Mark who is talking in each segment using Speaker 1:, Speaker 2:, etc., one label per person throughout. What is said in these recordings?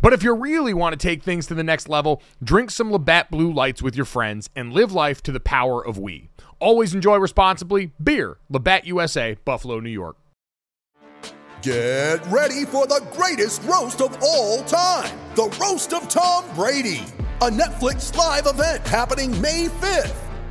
Speaker 1: But if you really want to take things to the next level, drink some Labatt Blue Lights with your friends and live life to the power of we. Always enjoy responsibly. Beer, Labatt USA, Buffalo, New York.
Speaker 2: Get ready for the greatest roast of all time the Roast of Tom Brady, a Netflix live event happening May 5th.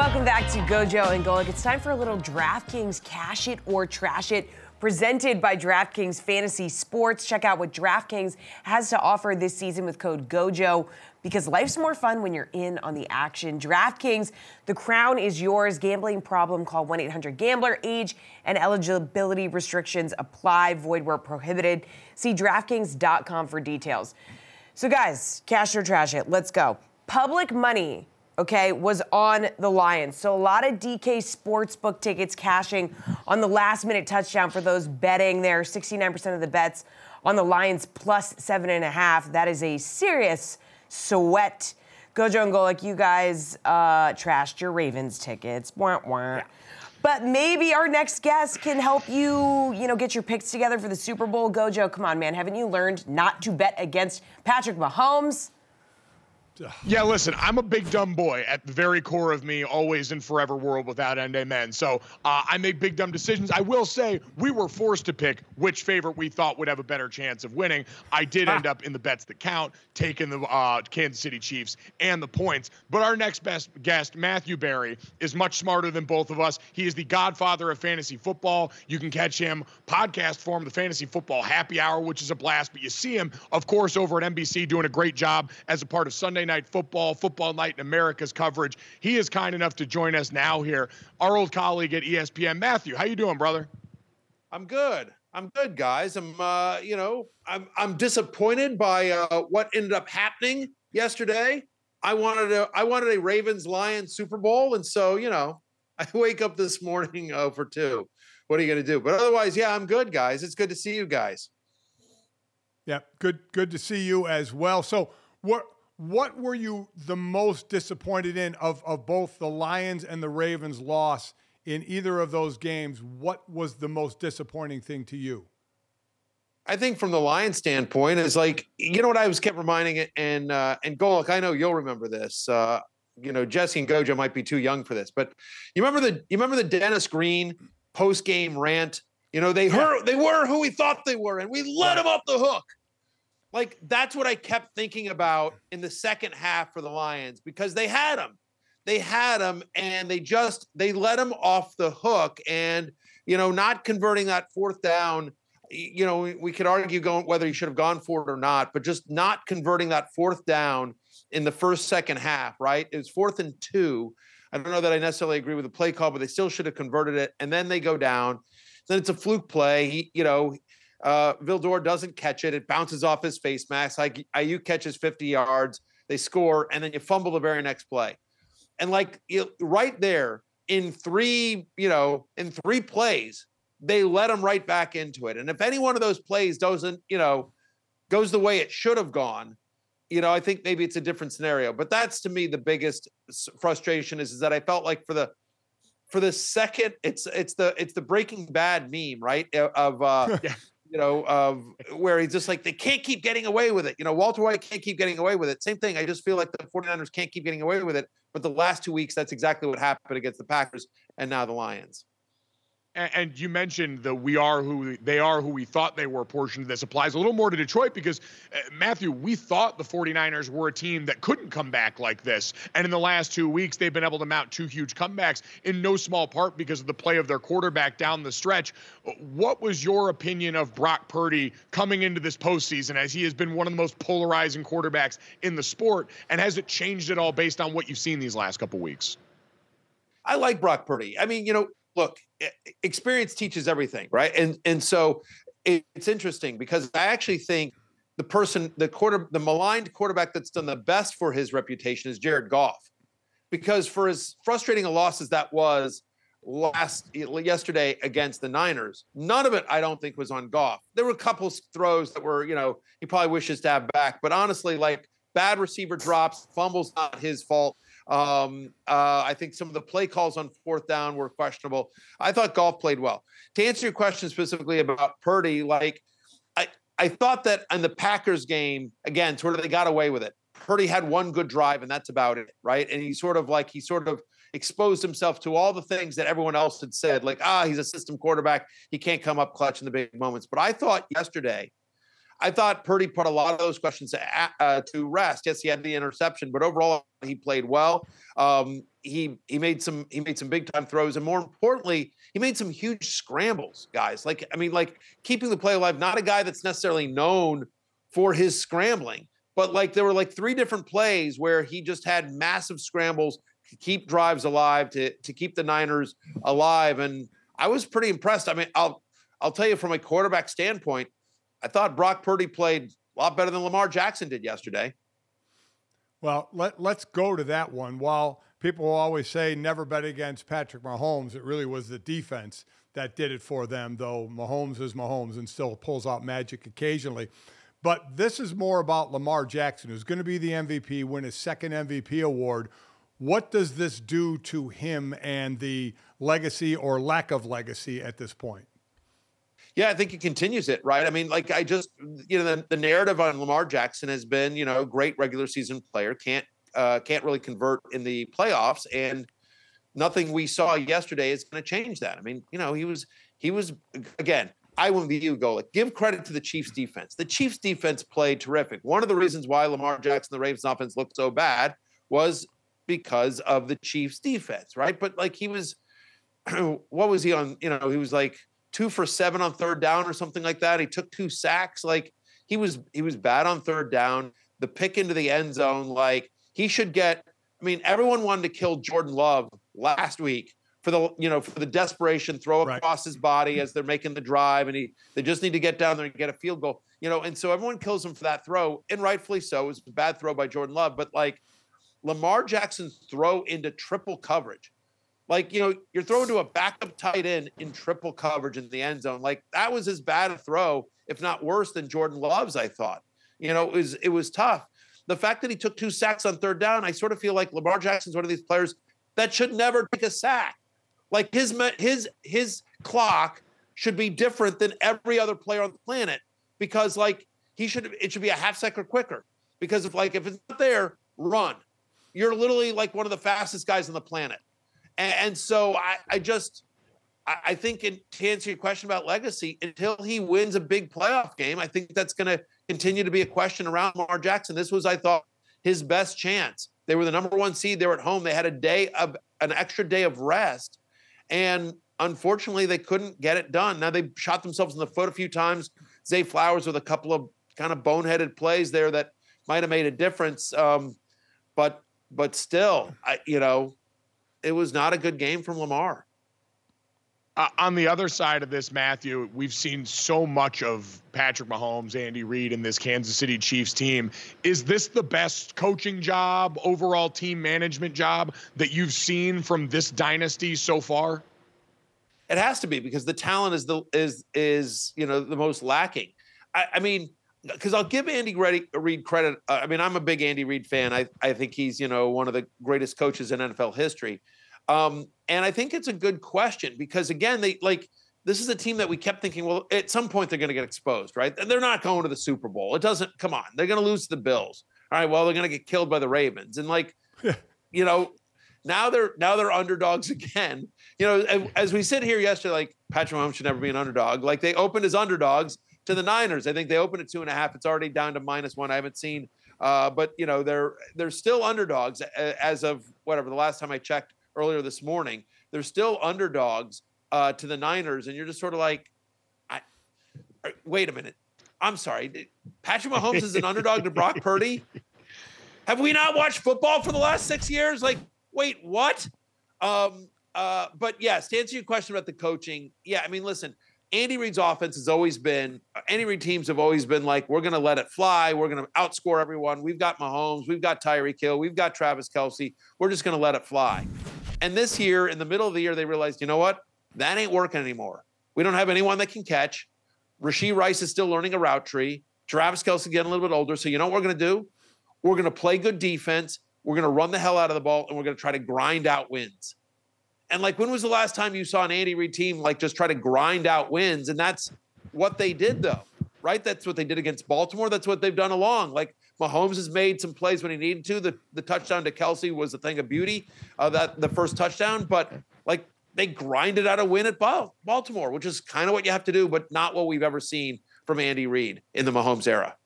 Speaker 3: Welcome back to Gojo and Golic. It's time for a little DraftKings Cash It or Trash It presented by DraftKings Fantasy Sports. Check out what DraftKings has to offer this season with code GOJO because life's more fun when you're in on the action. DraftKings, the crown is yours. Gambling problem, call 1 800 Gambler. Age and eligibility restrictions apply, void where prohibited. See DraftKings.com for details. So, guys, cash or trash it. Let's go. Public money okay, was on the Lions. So a lot of DK Sportsbook tickets cashing on the last minute touchdown for those betting there. 69% of the bets on the Lions plus seven and a half. That is a serious sweat. Gojo and Golic, you guys uh, trashed your Ravens tickets. Wah, wah. But maybe our next guest can help you, you know, get your picks together for the Super Bowl. Gojo, come on, man. Haven't you learned not to bet against Patrick Mahomes?
Speaker 1: Yeah, listen, I'm a big dumb boy at the very core of me, always and forever world without end, amen. So uh, I make big dumb decisions. I will say we were forced to pick which favorite we thought would have a better chance of winning. I did end up in the bets that count, taking the uh, Kansas City Chiefs and the points. But our next best guest, Matthew Berry, is much smarter than both of us. He is the godfather of fantasy football. You can catch him podcast form, the Fantasy Football Happy Hour, which is a blast. But you see him, of course, over at NBC doing a great job as a part of Sunday Night Football, Football Night in America's coverage. He is kind enough to join us now here. Our old colleague at ESPN, Matthew. How you doing, brother?
Speaker 4: I'm good. I'm good, guys. I'm, uh, you know, I'm I'm disappointed by uh, what ended up happening yesterday. I wanted a I wanted a Ravens Lions Super Bowl, and so you know, I wake up this morning oh for two. What are you going to do? But otherwise, yeah, I'm good, guys. It's good to see you guys.
Speaker 5: Yeah, good good to see you as well. So what what were you the most disappointed in of, of both the Lions and the Ravens loss in either of those games? What was the most disappointing thing to you?
Speaker 4: I think from the Lions standpoint is like you know what I was kept reminding it and uh and Golic, I know you'll remember this. Uh you know, Jesse and Gojo might be too young for this, but you remember the you remember the Dennis Green post game rant? You know, they heard they were who we thought they were, and we let them off the hook. Like that's what I kept thinking about in the second half for the Lions because they had him. They had him and they just they let him off the hook and you know not converting that fourth down. You know we, we could argue going whether he should have gone for it or not but just not converting that fourth down in the first second half right? It was fourth and 2 I don't know that I necessarily agree with the play call but they still should have converted it and then they go down. Then it's a fluke play. He you know uh, Vildor doesn't catch it. It bounces off his face mask. Like Aiyuk catches 50 yards. They score, and then you fumble the very next play. And like you, right there in three, you know, in three plays, they let them right back into it. And if any one of those plays doesn't, you know, goes the way it should have gone, you know, I think maybe it's a different scenario. But that's to me the biggest frustration is, is that I felt like for the for the second, it's it's the it's the Breaking Bad meme, right? Of uh, you know, of where he's just like, they can't keep getting away with it. You know, Walter White can't keep getting away with it. Same thing. I just feel like the 49ers can't keep getting away with it. But the last two weeks, that's exactly what happened against the Packers and now the Lions.
Speaker 1: And you mentioned the we are who they are who we thought they were portion of this applies a little more to Detroit because, uh, Matthew, we thought the 49ers were a team that couldn't come back like this. And in the last two weeks, they've been able to mount two huge comebacks in no small part because of the play of their quarterback down the stretch. What was your opinion of Brock Purdy coming into this postseason as he has been one of the most polarizing quarterbacks in the sport? And has it changed at all based on what you've seen these last couple weeks?
Speaker 4: I like Brock Purdy. I mean, you know, look, experience teaches everything, right? And and so it's interesting because I actually think the person, the quarter, the maligned quarterback that's done the best for his reputation is Jared Goff, because for as frustrating a loss as that was last yesterday against the Niners, none of it I don't think was on Goff. There were a couple throws that were, you know, he probably wishes to have back, but honestly, like bad receiver drops, fumbles not his fault. Um, uh, I think some of the play calls on fourth down were questionable. I thought Goff played well. To answer your question specifically about Purdy, like I, I thought that in the Packers game, again, sort of they got away with it. Purdy had one good drive, and that's about it, right? And he sort of like he sort of exposed himself to all the things that everyone else had said, like, ah, he's a system quarterback. He can't come up clutch in the big moments. But I thought yesterday I thought Purdy put a lot of those questions to, uh, to rest. Yes, he had the interception, but overall he played well. Um, he he made some he made some big time throws, and more importantly, he made some huge scrambles, guys. Like I mean, like keeping the play alive. Not a guy that's necessarily known for his scrambling, but like there were like three different plays where he just had massive scrambles to keep drives alive, to to keep the Niners alive, and I was pretty impressed. I mean, I'll I'll tell you from a quarterback standpoint I thought Brock Purdy played a lot better than Lamar Jackson did yesterday.
Speaker 5: Well, let, let's go to that one. While people always say never bet against Patrick Mahomes, it really was the defense that did it for them, though Mahomes is Mahomes and still pulls out magic occasionally. But this is more about Lamar Jackson, who's going to be the MVP, win his second MVP award. What does this do to him and the legacy or lack of legacy at this point?
Speaker 4: Yeah, I think it continues it, right? I mean, like I just, you know, the, the narrative on Lamar Jackson has been, you know, great regular season player, can't uh, can't really convert in the playoffs, and nothing we saw yesterday is going to change that. I mean, you know, he was he was again. I wouldn't you go give credit to the Chiefs defense. The Chiefs defense played terrific. One of the reasons why Lamar Jackson, the Ravens offense looked so bad was because of the Chiefs defense, right? But like he was, what was he on? You know, he was like two for seven on third down or something like that. He took two sacks. Like he was he was bad on third down. The pick into the end zone, like he should get. I mean, everyone wanted to kill Jordan Love last week for the you know for the desperation throw across right. his body as they're making the drive, and he they just need to get down there and get a field goal. You know, and so everyone kills him for that throw, and rightfully so. It was a bad throw by Jordan Love, but like Lamar Jackson's throw into triple coverage like, you know, you're throwing to a backup tight end in triple coverage in the end zone. Like that was as bad a throw, if not worse, than Jordan Love's, I thought. You know, it was it was tough. The fact that he took two sacks on third down, I sort of feel like Lamar Jackson's one of these players that should never take a sack. Like his his his clock should be different than every other player on the planet because like he should it should be a half second quicker because if like if it's not there, run. You're literally like one of the fastest guys on the planet. And, and so I, I just, I think in, to answer your question about legacy, until he wins a big playoff game, I think that's going to continue to be a question around Lamar Jackson. This was, I thought, his best chance. They were the number one seed. They were at home. They had a day of an extra day of rest, and unfortunately, they couldn't get it done. Now they shot themselves in the foot a few times. Zay Flowers with a couple of kind of boneheaded plays there that might have made a difference. Um, but but still, I, you know, it was not a good game from Lamar.
Speaker 1: Uh, on the other side of this, Matthew, we've seen so much of Patrick Mahomes, Andy Reid, and this Kansas City Chiefs team. Is this the best coaching job, overall team management job that you've seen from this dynasty so far?
Speaker 4: It has to be because the talent is the is is you know the most lacking. I, I mean, because I'll give Andy Reid credit. Uh, I mean, I'm a big Andy Reid fan. I I think he's you know one of the greatest coaches in NFL history. Um, and I think it's a good question because again, they like this is a team that we kept thinking, well, at some point they're going to get exposed, right? And they're not going to the Super Bowl. It doesn't come on. They're going to lose the Bills. All right, well, they're going to get killed by the Ravens. And like, you know, now they're now they're underdogs again. You know, as we sit here yesterday, like Patrick Mahomes should never be an underdog. Like they opened as underdogs to the Niners. I think they opened at two and a half. It's already down to minus one. I haven't seen, uh, but you know, they're they're still underdogs as of whatever the last time I checked earlier this morning. They're still underdogs uh, to the Niners, and you're just sort of like, I, uh, wait a minute. I'm sorry. Patrick Mahomes is an underdog to Brock Purdy. Have we not watched football for the last six years? Like, wait, what? Um, uh, but yes, to answer your question about the coaching, yeah, I mean, listen, Andy Reid's offense has always been, Andy Reid teams have always been like, we're going to let it fly. We're going to outscore everyone. We've got Mahomes. We've got Tyreek Hill. We've got Travis Kelce. We're just going to let it fly. And this year, in the middle of the year, they realized, you know what? That ain't working anymore. We don't have anyone that can catch. Rashee Rice is still learning a route tree. Travis Kelce getting a little bit older. So you know what we're going to do? We're going to play good defense. We're going to run the hell out of the ball, and we're going to try to grind out wins. And like, when was the last time you saw an Andy Reid team like just try to grind out wins? And that's what they did, though, right? That's what they did against Baltimore. That's what they've done along. Like Mahomes has made some plays when he needed to. The the touchdown to Kelce was a thing of beauty. Uh, that the first touchdown, but like they grinded out a win at Baltimore, which is kind of what you have to do, but not what we've ever seen from Andy Reid in the Mahomes era.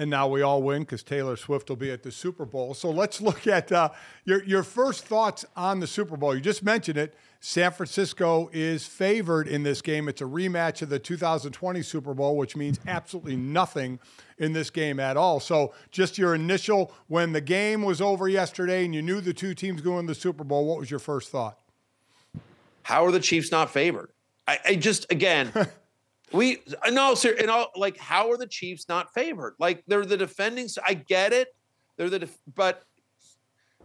Speaker 5: And now we all win because Taylor Swift will be at the Super Bowl. So let's look at uh, your your first thoughts on the Super Bowl. You just mentioned it. San Francisco is favored in this game. It's a rematch of the 2020 Super Bowl, which means absolutely nothing in this game at all. So, just your initial when the game was over yesterday and you knew the two teams going to the Super Bowl, what was your first thought?
Speaker 4: How are the Chiefs not favored? I, I just again. We no, sir, and all like how are the Chiefs not favored? Like they're the defending. I get it, they're the def, but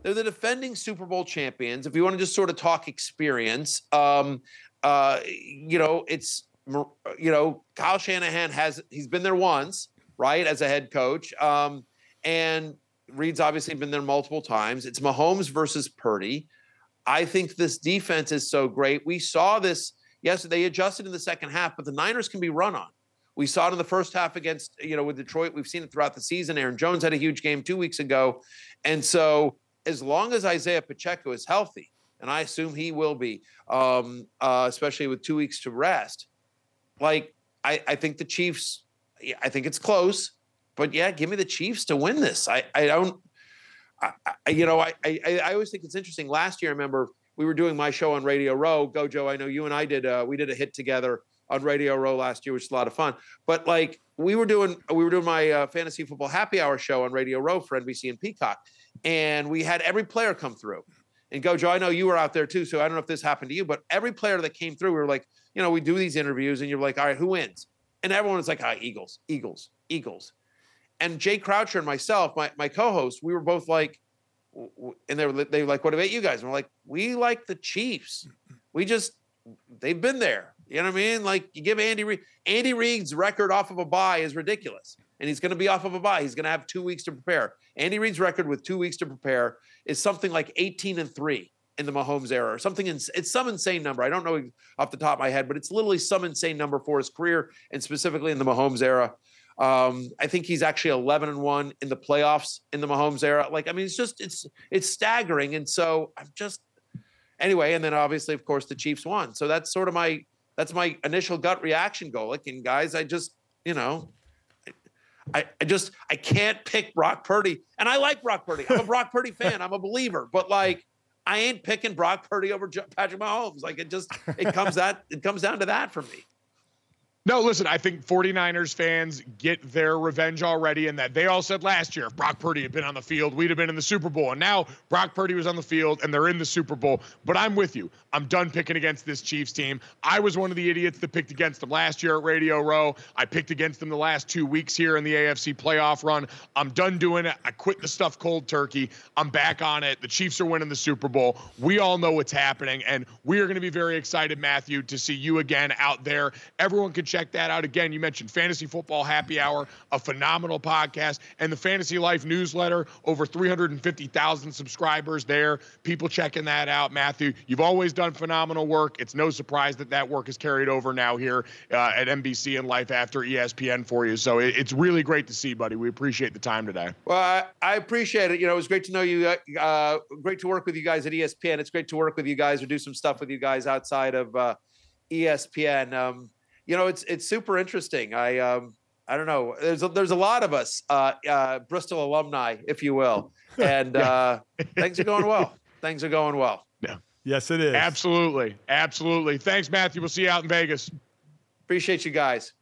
Speaker 4: they're the defending Super Bowl champions. If you want to just sort of talk experience, um, uh, you know, it's you know, Kyle Shanahan has he's been there once, right, as a head coach, um, and Reid's obviously been there multiple times. It's Mahomes versus Purdy. I think this defense is so great. We saw this. Yes, they adjusted in the second half, but the Niners can be run on. We saw it in the first half against, you know, with Detroit. We've seen it throughout the season. Aaron Jones had a huge game two weeks ago. And so as long as Isaiah Pacheco is healthy, and I assume he will be, um, uh, especially with two weeks to rest, like I, I think the Chiefs, I think it's close, but yeah, give me the Chiefs to win this. I, I don't, I, I, you know, I, I, I always think it's interesting. Last year, I remember we were doing my show on Radio Row. Gojo, I know you and I did, uh, we did a hit together on Radio Row last year, which is a lot of fun. But like we were doing, we were doing my uh, fantasy football happy hour show on Radio Row for NBC and Peacock, and we had every player come through. And Gojo, I know you were out there too, so I don't know if this happened to you, but every player that came through, we were like, you know, we do these interviews, and you're like, all right, who wins? And everyone was like, ah, Eagles, Eagles, Eagles. And Jay Croucher and myself, my my co-host, we were both like, and they were they like, what about you guys? And we're like, we like the Chiefs. We just they've been there. You know what I mean? Like you give Andy Reid Andy Reid's record off of a bye is ridiculous and he's going to be off of a bye. He's going to have two weeks to prepare. Andy Reid's record with two weeks to prepare is something like 18 and three in the Mahomes era, or something. In, it's some insane number. I don't know off the top of my head, but it's literally some insane number for his career and specifically in the Mahomes era. Um, I think he's actually 11 and one in the playoffs in the Mahomes era. Like, I mean, it's just it's it's staggering. And so I'm just anyway. And then obviously, of course, the Chiefs won. So that's sort of my that's my initial gut reaction goal. Like, and guys, I just you know I, I just I can't pick Brock Purdy, and I like Brock Purdy. I'm a Brock Purdy fan. I'm a believer, but like I ain't picking Brock Purdy over Patrick Mahomes. Like it just it comes that it comes down to that for me.
Speaker 1: No, listen, I think 49ers fans get their revenge already, and that they all said last year if Brock Purdy had been on the field, we'd have been in the Super Bowl. And now Brock Purdy was on the field, and they're in the Super Bowl. But I'm with you. I'm done picking against this Chiefs team. I was one of the idiots that picked against them last year at Radio Row. I picked against them the last two weeks here in the AFC playoff run. I'm done doing it. I quit the stuff cold turkey. I'm back on it. The Chiefs are winning the Super Bowl. We all know what's happening, and we are going to be very excited, Matthew, to see you again out there. Everyone can check that out again. You mentioned Fantasy Football Happy Hour, a phenomenal podcast, and the Fantasy Life newsletter. Over 350,000 subscribers there. People checking that out. Matthew, you've always done phenomenal work. It's no surprise that that work is carried over now here uh, at NBC and Life after ESPN for you. So it, it's really great to see, buddy. We appreciate the time today.
Speaker 4: Well, I, I appreciate it. You know, it was great to know you. Uh, uh great to work with you guys at ESPN. It's great to work with you guys or do some stuff with you guys outside of uh, ESPN. Um, you know, it's it's super interesting. I um, I don't know. There's a, there's a lot of us, uh, uh, Bristol alumni, if you will, and uh, things are going well. Things are going well.
Speaker 1: Yeah.
Speaker 5: Yes, it is.
Speaker 1: Absolutely, absolutely. Thanks, Matthew. We'll see you out in Vegas.
Speaker 4: Appreciate you guys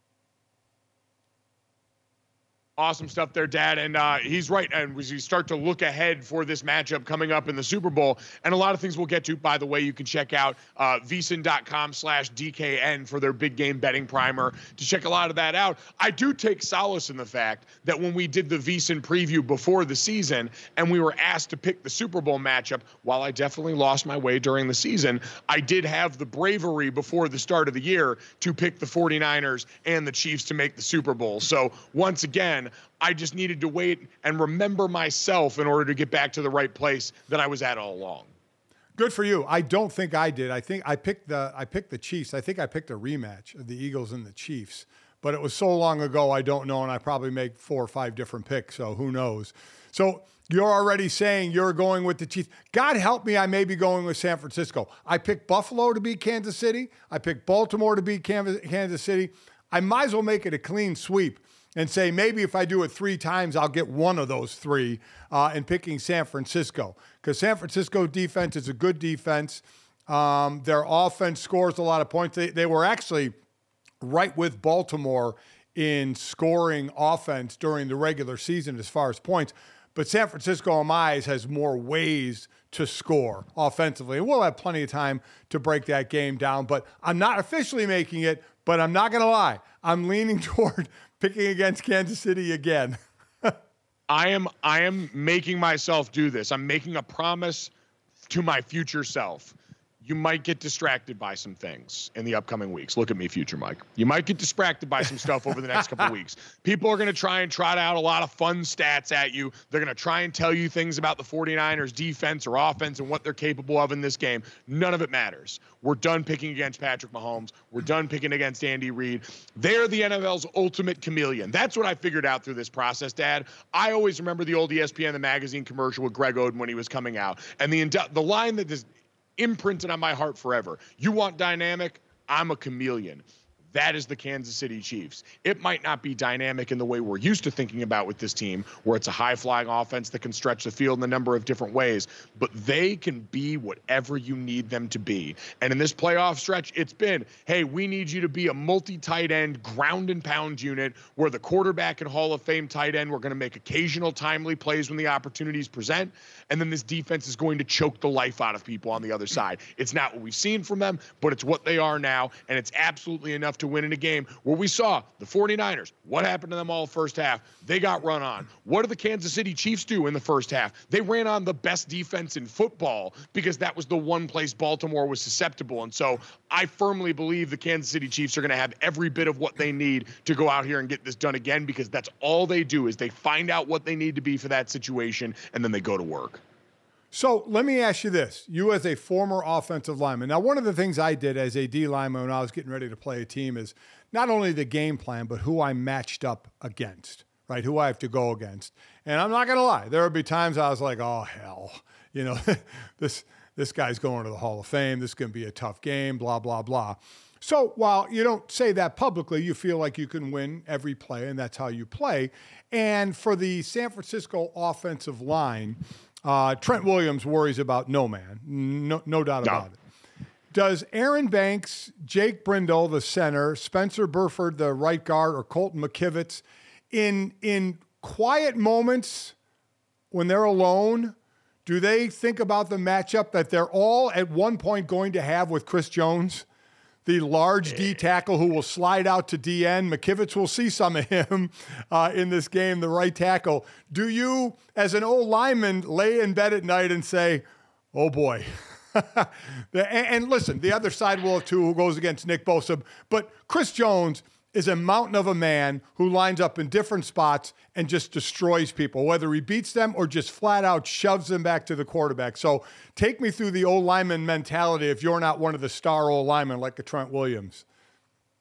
Speaker 1: awesome stuff there, Dad. And uh, he's right. And as you start to look ahead for this matchup coming up in the Super Bowl, and a lot of things we'll get to, by the way, you can check out uh, vsin.com slash DKN for their big game betting primer to check a lot of that out. I do take solace in the fact that when we did the VSIN preview before the season and we were asked to pick the Super Bowl matchup, while I definitely lost my way during the season, I did have the bravery before the start of the year to pick the 49ers and the Chiefs to make the Super Bowl. So once again, I just needed to wait and remember myself in order to get back to the right place that I was at all along.
Speaker 5: Good for you. I don't think I did. I think I picked the I picked the Chiefs. I think I picked a rematch of the Eagles and the Chiefs. But it was so long ago, I don't know, and I probably make four or five different picks. So who knows? So you're already saying you're going with the Chiefs. God help me, I may be going with San Francisco. I picked Buffalo to beat Kansas City. I picked Baltimore to beat Kansas City. I might as well make it a clean sweep and say maybe if I do it three times, I'll get one of those three uh, in picking San Francisco because San Francisco defense is a good defense. Um, their offense scores a lot of points. They, they were actually right with Baltimore in scoring offense during the regular season as far as points. But San Francisco, in my eyes, has more ways to score offensively. And we'll have plenty of time to break that game down. But I'm not officially making it, but I'm not going to lie. I'm leaning toward picking against Kansas City again.
Speaker 1: I am I am making myself do this. I'm making a promise to my future self you might get distracted by some things in the upcoming weeks. Look at me, future Mike. You might get distracted by some stuff over the next couple weeks. People are going to try and trot out a lot of fun stats at you. They're going to try and tell you things about the 49ers defense or offense and what they're capable of in this game. None of it matters. We're done picking against Patrick Mahomes. We're done picking against Andy Reid. They're the NFL's ultimate chameleon. That's what I figured out through this process, Dad. I always remember the old ESPN the magazine commercial with Greg Oden when he was coming out, and the the line that is imprinted on my heart forever. You want dynamic? I'm a chameleon. That is the Kansas City Chiefs. It might not be dynamic in the way we're used to thinking about with this team, where it's a high flying offense that can stretch the field in a number of different ways, but they can be whatever you need them to be. And in this playoff stretch, it's been hey, we need you to be a multi tight end, ground and pound unit where the quarterback and Hall of Fame tight end, we're going to make occasional timely plays when the opportunities present. And then this defense is going to choke the life out of people on the other side. It's not what we've seen from them, but it's what they are now. And it's absolutely enough to to win in a game where we saw the 49ers. What happened to them all first half? They got run on. What did the Kansas City Chiefs do in the first half? They ran on the best defense in football because that was the one place Baltimore was susceptible. And so I firmly believe the Kansas City Chiefs are going to have every bit of what they need to go out here and get this done again because that's all they do is they find out what they need to be for that situation and then they go to work.
Speaker 5: So let me ask you this. You, as a former offensive lineman, now, one of the things I did as a D lineman when I was getting ready to play a team is not only the game plan, but who I matched up against, right? Who I have to go against. And I'm not going to lie, there would be times I was like, oh, hell, you know, this, this guy's going to the Hall of Fame. This is going to be a tough game, blah, blah, blah. So while you don't say that publicly, you feel like you can win every play, and that's how you play. And for the San Francisco offensive line, uh, Trent Williams worries about no man, no, no doubt about it. Does Aaron Banks, Jake Brendel, the center, Spencer Burford, the right guard, or Colton McKivitz, in in quiet moments when they're alone, do they think about the matchup that they're all at one point going to have with Chris Jones? The large D tackle who will slide out to DN. McKivitz will see some of him uh, in this game, the right tackle. Do you, as an old lineman, lay in bed at night and say, oh boy? and, and, listen, the other side will too, who goes against Nick Bosa. But Chris Jones is a mountain of a man who lines up in different spots and just destroys people, whether he beats them or just flat out shoves them back to the quarterback. So take me through the old lineman mentality if you're not one of the star old linemen like a Trent Williams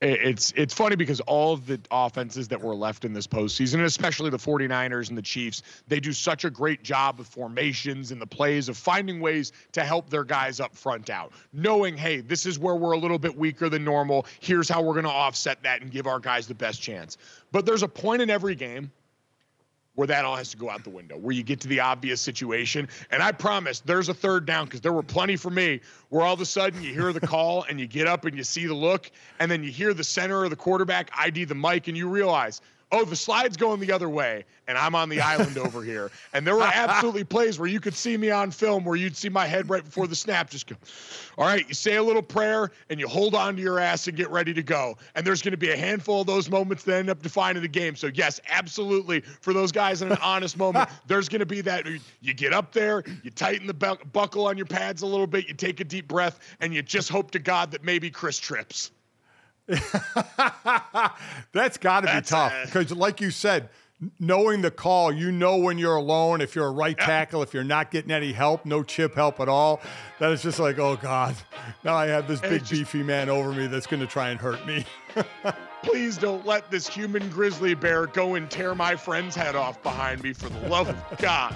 Speaker 1: it's it's funny because all of the offenses that were left in this postseason, especially the 49ers and the Chiefs, they do such a great job with formations and the plays of finding ways to help their guys up front out, knowing, hey, this is where we're a little bit weaker than normal. Here's how we're going to offset that and give our guys the best chance. But there's a point in every game where that all has to go out the window, where you get to the obvious situation. And I promise there's a third down because there were plenty for me where all of a sudden you hear the call and you get up and you see the look, and then you hear the center of the quarterback ID the mic, and you realize, oh, the slide's going the other way, and I'm on the island over here. And there were absolutely plays where you could see me on film where you'd see my head right before the snap just go, all right, you say a little prayer and you hold on to your ass and get ready to go. And there's going to be a handful of those moments that end up defining the game. So, yes, absolutely. For those guys in an honest moment, there's going to be that you get up there, you tighten the buckle on your pads a little bit, you take a deep breath, and you just hope to God that maybe Chris trips.
Speaker 5: That's got to be uh, tough because, like you said, knowing the call, you know when you're alone, if you're a right tackle, if you're not getting any help, no chip help at all. That is just like, oh God, now I have this big just, beefy man over me that's going to try and hurt me.
Speaker 1: please don't let this human grizzly bear go and tear my friend's head off behind me for the love of God.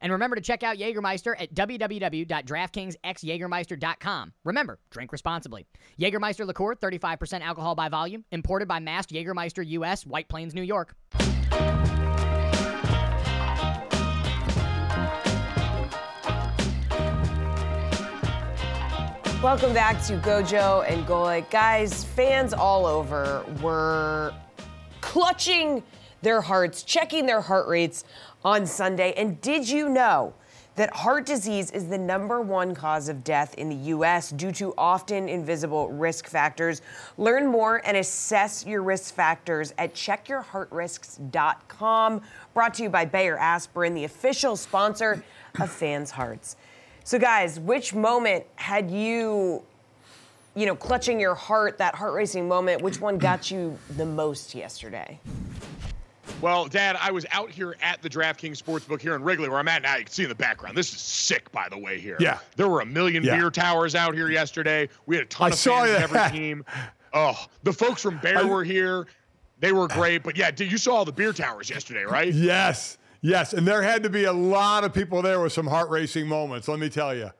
Speaker 6: And remember to check out Jägermeister at www.draftkingsxjagermeister.com. Remember, drink responsibly. Jägermeister liqueur, 35% alcohol by volume, imported by Mast Jägermeister US, White Plains, New York.
Speaker 3: Welcome back to Gojo and Golic. Guys, fans all over were clutching their hearts, checking their heart rates on Sunday. And did you know that heart disease is the number one cause of death in the U.S. due to often invisible risk factors? Learn more and assess your risk factors at checkyourheartrisks.com. Brought to you by Bayer Aspirin, the official sponsor of Fans Hearts. So, guys, which moment had you, you know, clutching your heart, that heart racing moment, which one got you the most yesterday?
Speaker 1: Well, Dad, I was out here at the DraftKings Sportsbook here in Wrigley, where I'm at now. You can see in the background. This is sick, by the way. Here,
Speaker 5: yeah,
Speaker 1: there were a million yeah. beer towers out here yesterday. We had a ton I of fans in every team. Oh, the folks from Bayer I, were here. They were great. But yeah, dude, you saw all the beer towers yesterday, right?
Speaker 5: Yes. Yes, and there had to be a lot of people there with some heart racing moments, let me tell you.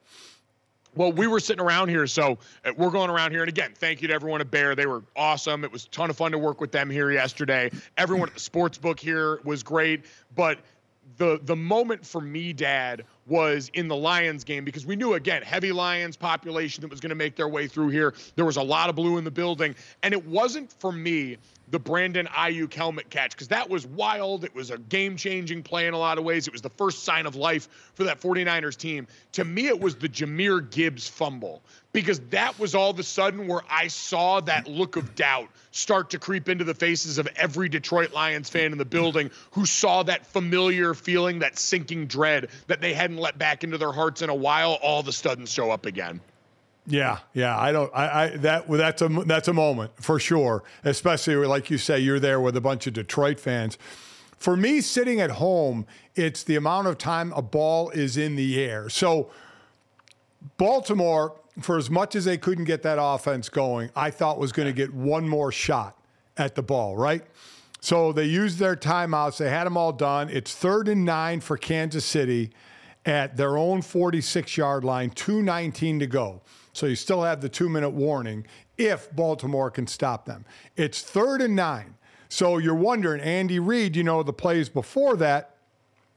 Speaker 1: Well, we were sitting around here, so uh, we're going around here. And again, thank you to everyone at Bayer. They were awesome. It was a ton of fun to work with them here yesterday. Everyone at the sports book here was great. But the the moment for me, Dad, was in the Lions game because we knew again heavy Lions population that was going to make their way through here. There was a lot of blue in the building, and it wasn't for me the Brandon Aiyuk helmet catch because that was wild. It was a game changing play in a lot of ways. It was the first sign of life for that 49ers team. To me, it was the Jahmyr Gibbs fumble because that was all of a sudden where I saw that look of doubt start to creep into the faces of every Detroit Lions fan in the building who saw that familiar feeling, that sinking dread that they hadn't let back into their hearts in a while, all of a sudden show up again.
Speaker 5: Yeah, yeah, I don't. I, I that that's a that's a moment for sure. Especially like you say, you're there with a bunch of Detroit fans. For me, sitting at home, it's the amount of time a ball is in the air. So, Baltimore, for as much as they couldn't get that offense going, I thought was going to get one more shot at the ball. Right. So they used their timeouts. They had them all done. It's third and nine for Kansas City at their own 46 yard line, 2.19 to go. So you still have the two minute warning if Baltimore can stop them. It's third and nine. So you're wondering, Andy Reid, you know, the plays before that,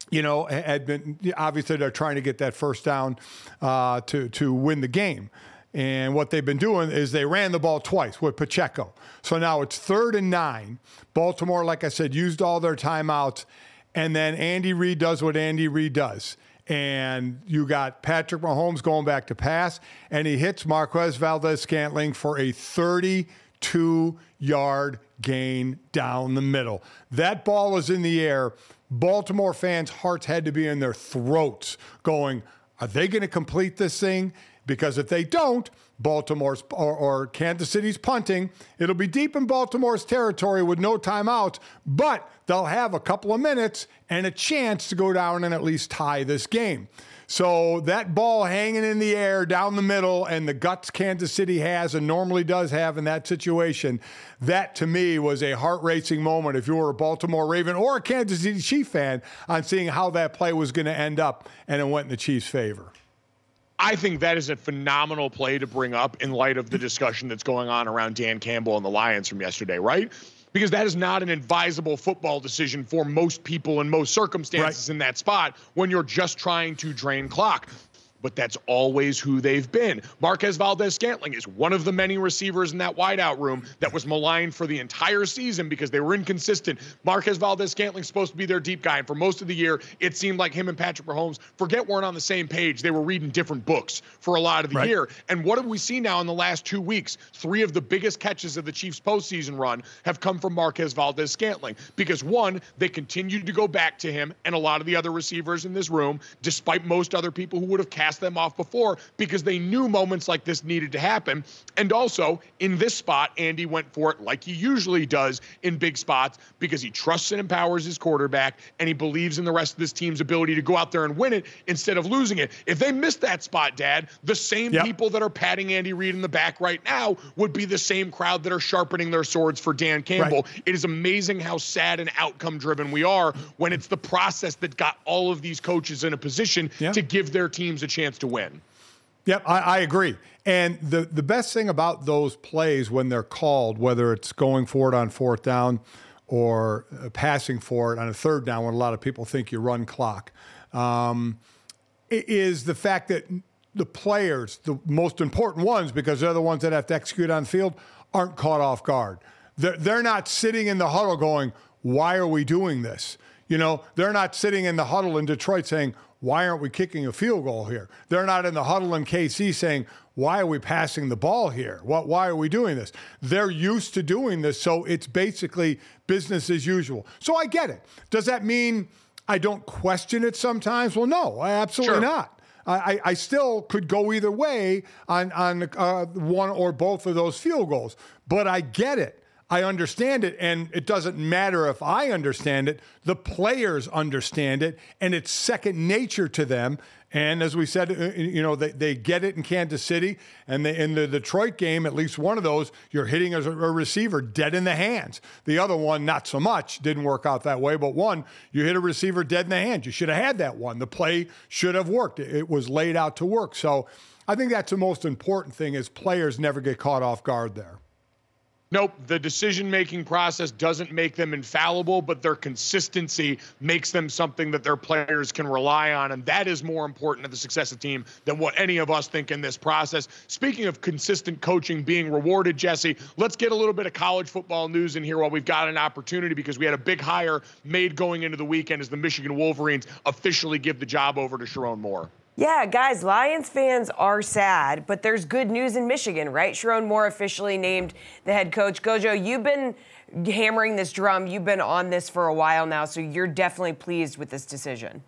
Speaker 5: you know, had been obviously they're trying to get that first down uh, to to win the game. And what they've been doing is they ran the ball twice with Pacheco. So now it's third and nine. Baltimore, like I said, used all their timeouts. And then Andy Reid does what Andy Reid does and you got Patrick Mahomes going back to pass, and he hits Marquez Valdes Scantling for a 32 yard gain down the middle. That ball is in the air. Baltimore fans' hearts had to be in their throats going, Are they going to complete this thing? Because if they don't, Baltimore's or, or, Kansas City's punting. It'll be deep in Baltimore's territory with no timeouts, but they'll have a couple of minutes and a chance to go down and at least tie this game. So that ball hanging in the air down the middle and the guts Kansas City has and normally does have in that situation, that to me was a heart racing moment if you were a Baltimore Raven or a Kansas City Chief fan on seeing how that play was going to end up and it went in the Chiefs' favor.
Speaker 1: I think that is a phenomenal play to bring up in light of the discussion that's going on around Dan Campbell and the Lions from yesterday, right? Because that is not an advisable football decision for most people in most circumstances right. in that spot when you're just trying to drain clock but that's always who they've been. Marquez Valdes Scantling is one of the many receivers in that wideout room that was maligned for the entire season because they were inconsistent. Marquez Valdes Scantling's supposed to be their deep guy, and for most of the year, it seemed like him and Patrick Mahomes, forget weren't on the same page. They were reading different books for a lot of the right. year. And what have we seen now in the last two weeks? Three of the biggest catches of the Chiefs' postseason run have come from Marquez Valdes Scantling because one, they continued to go back to him and a lot of the other receivers in this room, despite most other people who would have cast cast them off before because they knew moments like this needed to happen. And also, in this spot, Andy went for it like he usually does in big spots because he trusts and empowers his quarterback and he believes in the rest of this team's ability to go out there and win it instead of losing it. If they missed that spot, Dad, the same yep. people that are patting Andy Reid in the back right now would be the same crowd that are sharpening their swords for Dan Campbell. Right. It is amazing how sad and outcome driven we are when it's the process that got all of these coaches in a position yep. to give their teams a chance chance to win.
Speaker 5: Yep, I, I, agree. And the, the best thing about those plays when they're called, whether it's going for it on fourth down or uh, passing for it on a third down, when a lot of people think you run clock, um, is the fact that the players, the most important ones, because they're the ones that have to execute on field, aren't caught off guard. They're, they're not sitting in the huddle going, why are we doing this? You know, they're not sitting in the huddle in Detroit saying, why aren't we kicking a field goal here? They're not in the huddle in KC saying, why are we passing the ball here? What, why are we doing this? They're used to doing this, so it's basically business as usual. So I get it. Does that mean I don't question it sometimes? Well, no, absolutely sure. not. I, I, still could go either way on, on uh, one or both of those field goals, but I get it. I understand it, and it doesn't matter if I understand it. The players understand it, and it's second nature to them. And as we said, uh, you know, they, they get it in Kansas City, and they, in the Detroit game, at least one of those, you're hitting a, a receiver dead in the hands. The other one, not so much, didn't work out that way. But one, you hit a receiver dead in the hands. You should have had that one. The play should have worked. It, it was laid out to work. So I think that's the most important thing: is players never get caught off guard there.
Speaker 1: Nope, the decision making process doesn't make them infallible, but their consistency makes them something that their players can rely on. And that is more important to the success of the team than what any of us think in this process. Speaking of consistent coaching being rewarded, Jesse, let's get a little bit of college football news in here while we've got an opportunity because we had a big hire made going into the weekend as the Michigan Wolverines officially give the job over to Sherrone Moore.
Speaker 3: Yeah, guys, Lions fans are sad, but there's good news in Michigan, right? Sherrone Moore officially named the head coach. Gojo, you've been hammering this drum. You've been on this for a while now, so you're definitely pleased with this decision.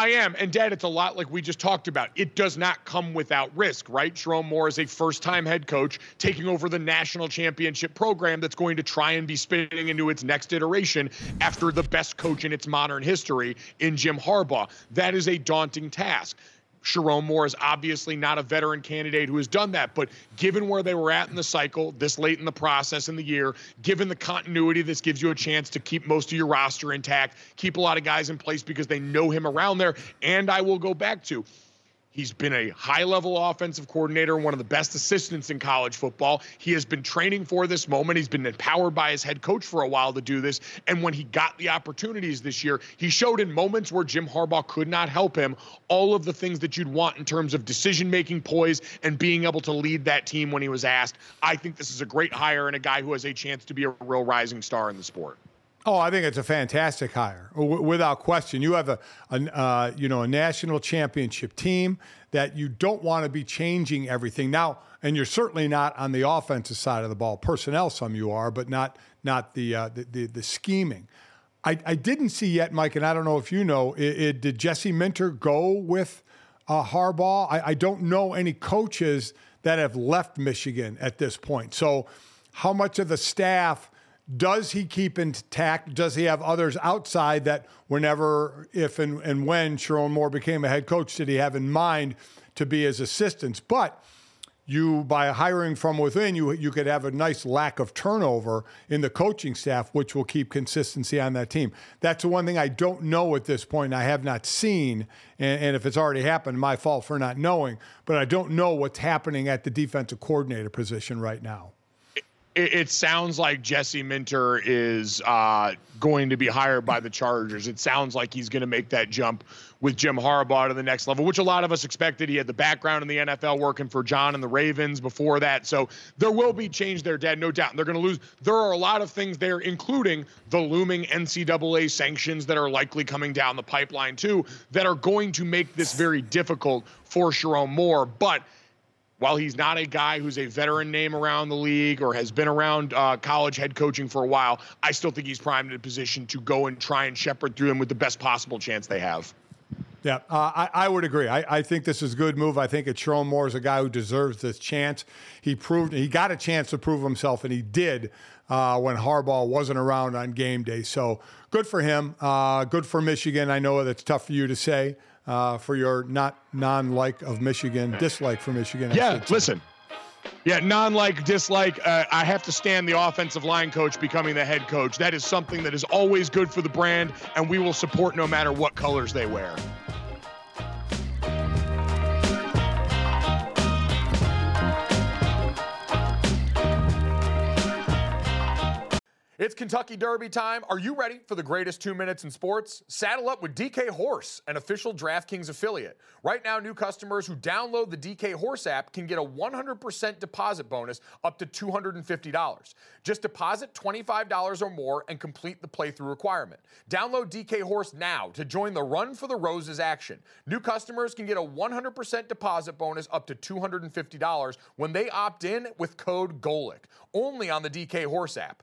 Speaker 1: I am. And Dad, it's a lot like we just talked about. It does not come without risk, right? Sherrone Moore is a first time head coach taking over the national championship program that's going to try and be spinning into its next iteration after the best coach in its modern history in Jim Harbaugh. That is a daunting task. Sherrone Moore is obviously not a veteran candidate who has done that, but given where they were at in the cycle, this late in the process in the year, given the continuity, this gives you a chance to keep most of your roster intact, keep a lot of guys in place because they know him around there. And I will go back to He's been a high level offensive coordinator, one of the best assistants in college football. He has been training for this moment. He's been empowered by his head coach for a while to do this. And when he got the opportunities this year, he showed in moments where Jim Harbaugh could not help him all of the things that you'd want in terms of decision making poise and being able to lead that team when he was asked. I think this is a great hire and a guy who has a chance to be a real rising star in the sport.
Speaker 5: Oh, I think it's a fantastic hire, w- without question. You have a, a uh, you know a national championship team that you don't want to be changing everything now, and you're certainly not on the offensive side of the ball. Personnel, some you are, but not not the uh, the, the, the scheming. I, I didn't see yet, Mike, and I don't know if you know. It, it, did Jesse Minter go with uh, Harbaugh? I, I don't know any coaches that have left Michigan at this point. So, how much of the staff? Does he keep intact? Does he have others outside that whenever, if and, and when Sherrone Moore became a head coach, did he have in mind to be his assistants? But you, by hiring from within, you you could have a nice lack of turnover in the coaching staff, which will keep consistency on that team. That's the one thing I don't know at this point. I have not seen, and, and if it's already happened, my fault for not knowing. But I don't know what's happening at the defensive coordinator position right now
Speaker 1: it, it, sounds like Jesse Minter is uh, going to be hired by the Chargers. It sounds like he's going to make that jump with Jim Harbaugh to the next level, which a lot of us expected. He had the background in the NFL working for John and the Ravens before that. So there will be change there, Dad, no doubt. And they're going to lose. There are a lot of things there, including the looming NCAA sanctions that are likely coming down the pipeline, too, that are going to make this very difficult for Sherrone Moore. But while he's not a guy who's a veteran name around the league or has been around uh, college head coaching for a while, I still think he's primed in a position to go and try and shepherd through him with the best possible chance they have.
Speaker 5: Yeah, uh, I, I, would agree. I, I, think this is a good move. I think it's Sherrone Moore is a guy who deserves this chance. He proved he got a chance to prove himself, and he did uh, when Harbaugh wasn't around on game day. So good for him. Uh, good for Michigan. I know that's tough for you to say uh, for your not non-like of Michigan, dislike for Michigan.
Speaker 1: Yeah, listen. Yeah, non-like, dislike. Uh, I have to stand the offensive line coach becoming the head coach. That is something that is always good for the brand, and we will support no matter what colors they wear.
Speaker 7: It's Kentucky Derby time. Are you ready for the greatest two minutes in sports? Saddle up with DK Horse, an official DraftKings affiliate. Right now, new customers who download the DK Horse app can get a 100% deposit bonus up to $250. Just deposit $25 or more and complete the playthrough requirement. Download DK Horse now to join the Run for the Roses action. New customers can get a 100% deposit bonus up to $250 when they opt in with code GOLIC, only on the DK Horse app.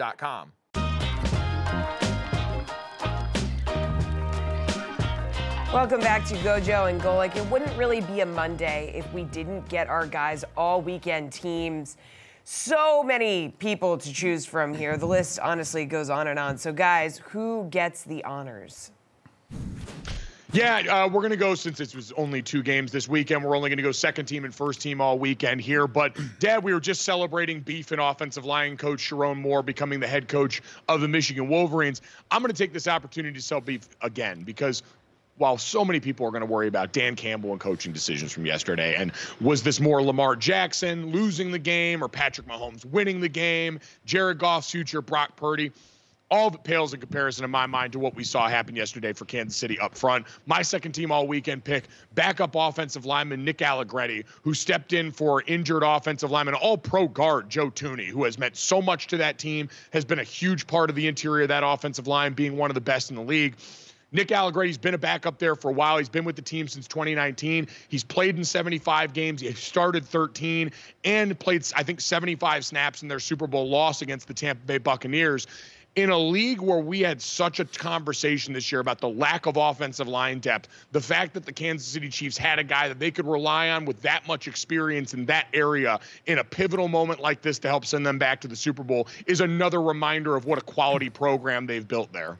Speaker 3: Welcome back to Gojo and Golic. It wouldn't really be a Monday if we didn't get our guys all weekend teams. So many people to choose from here. The list honestly goes on and on. So, guys, who gets the honors?
Speaker 1: Yeah, uh, we're going to go since it was only two games this weekend. We're only going to go second team and first team all weekend here. But, Dad, we were just celebrating beef and offensive line coach Sherrone Moore becoming the head coach of the Michigan Wolverines. I'm going to take this opportunity to sell beef again because while so many people are going to worry about Dan Campbell and coaching decisions from yesterday, and was this more Lamar Jackson losing the game or Patrick Mahomes winning the game, Jared Goff's future, Brock Purdy? All of it pales in comparison in my mind to what we saw happen yesterday for Kansas City up front. My second team all weekend pick, backup offensive lineman Nick Allegretti, who stepped in for injured offensive lineman, all pro guard Joe Thuney, who has meant so much to that team, has been a huge part of the interior of that offensive line, being one of the best in the league. Nick Allegretti's been a backup there for a while. He's been with the team since 2019. He's played in 75 games. He started 13 and played, I think, 75 snaps in their Super Bowl loss against the Tampa Bay Buccaneers. In a league where we had such a conversation this year about the lack of offensive line depth, the fact that the Kansas City Chiefs had a guy that they could rely on with that much experience in that area in a pivotal moment like this to help send them back to the Super Bowl is another reminder of what a quality program they've built there.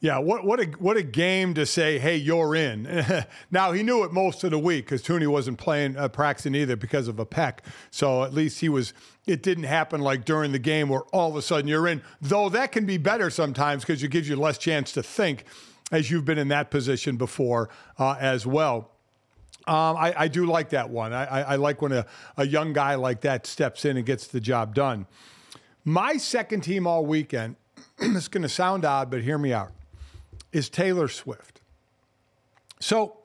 Speaker 5: Yeah, what what a what a game to say, hey, you're in. now he knew it most of the week because Thuney wasn't playing uh, Braxton either because of a peck. So at least he was. It didn't happen like during the game where all of a sudden you're in. Though that can be better sometimes because it gives you less chance to think, as you've been in that position before uh, as well. Um, I, I, do like that one. I, I, I like when a, a young guy like that steps in and gets the job done. My second team all weekend. it's going to sound odd, but hear me out is Taylor Swift. So,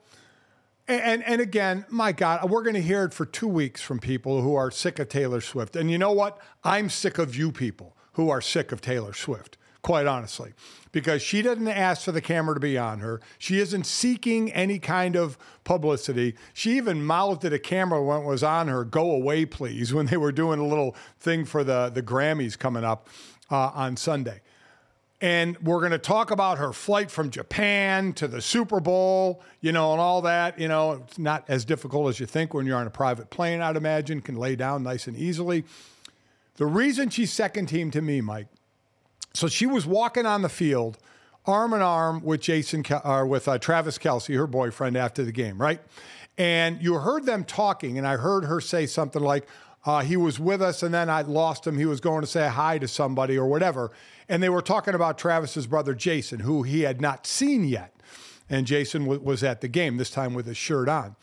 Speaker 5: and and again, my God, we're going to hear it for two weeks from people who are sick of Taylor Swift. And you know what? I'm sick of you people who are sick of Taylor Swift. Quite honestly, because she didn't ask for the camera to be on her. She isn't seeking any kind of publicity. She even mouthed at a camera when it was on her, "Go away, please," when they were doing a little thing for the the Grammys coming up uh, on Sunday. And we're going to talk about her flight from Japan to the Super Bowl, you know, and all that. You know, it's not as difficult as you think when you're on a private plane, I'd imagine, can lay down nice and easily. The reason she's second team to me, Mike, so she was walking on the field arm in arm with Jason or with uh, Travis Kelce, her boyfriend, after the game, right? And you heard them talking, and I heard her say something like, uh, he was with us, and then I lost him. He was going to say hi to somebody or whatever. And they were talking about Travis's brother Jason, who he had not seen yet. And Jason w- was at the game, this time with his shirt on.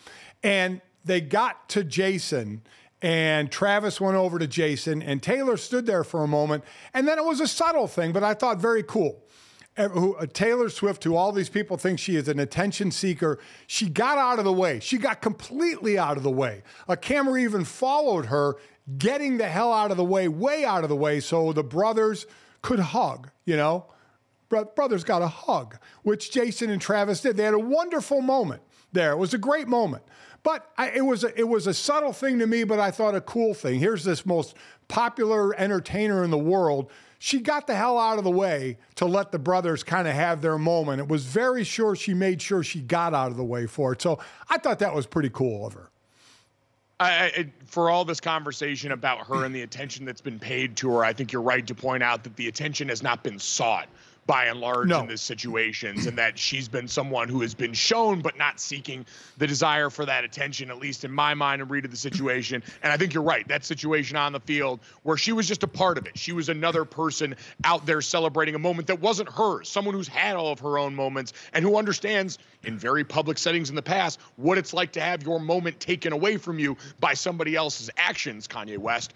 Speaker 5: And they got to Jason, and Travis went over to Jason, and Taylor stood there for a moment. And then it was a subtle thing, but I thought very cool. Who, uh, Taylor Swift, who all these people think she is an attention seeker, she got out of the way. She got completely out of the way. A camera even followed her, getting the hell out of the way, way out of the way, so the brothers could hug, you know? Brothers got a hug, which Jason and Travis did. They had a wonderful moment there. It was a great moment. But I, it was a, it was a subtle thing to me, but I thought a cool thing. Here's this most popular entertainer in the world. She got the hell out of the way to let the brothers kind of have their moment. It was very sure she made sure she got out of the way for it. So I thought that was pretty cool of her.
Speaker 1: I, I, for all this conversation about her and the attention that's been paid to her, I think you're right to point out that the attention has not been sought by and large no. in these situations, and that she's been someone who has been shown but not seeking the desire for that attention, at least in my mind and read of the situation. And I think you're right. That situation on the field where she was just a part of it. She was another person out there celebrating a moment that wasn't hers, someone who's had all of her own moments and who understands in very public settings in the past what it's like to have your moment taken away from you by somebody else's actions, Kanye West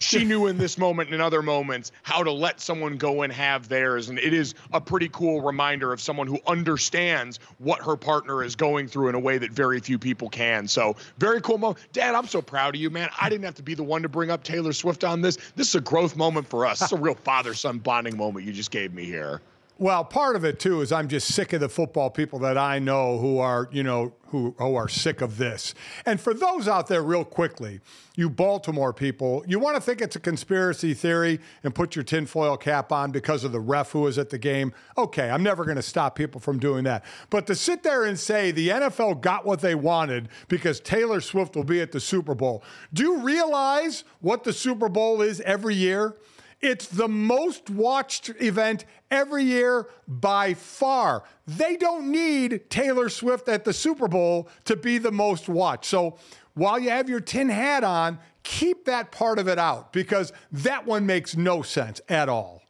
Speaker 1: she knew in this moment and in other moments how to let someone go and have theirs. And it is a pretty cool reminder of someone who understands what her partner is going through in a way that very few people can. So, very cool moment. Dad, I'm so proud of you, man. I didn't have to be the one to bring up Taylor Swift on this. This is a growth moment for us. It's a real father son bonding moment you just gave me here.
Speaker 5: Well, part of it too is I'm just sick of the football people that I know who are, you know, who, who are sick of this. And for those out there, real quickly, you Baltimore people, you want to think it's a conspiracy theory and put your tinfoil cap on because of the ref who was at the game. Okay, I'm never going to stop people from doing that. But to sit there and say the NFL got what they wanted because Taylor Swift will be at the Super Bowl, do you realize what the Super Bowl is every year? It's the most watched event every year by far. They don't need Taylor Swift at the Super Bowl to be the most watched. So while you have your tin hat on, keep that part of it out because that one makes no sense at all.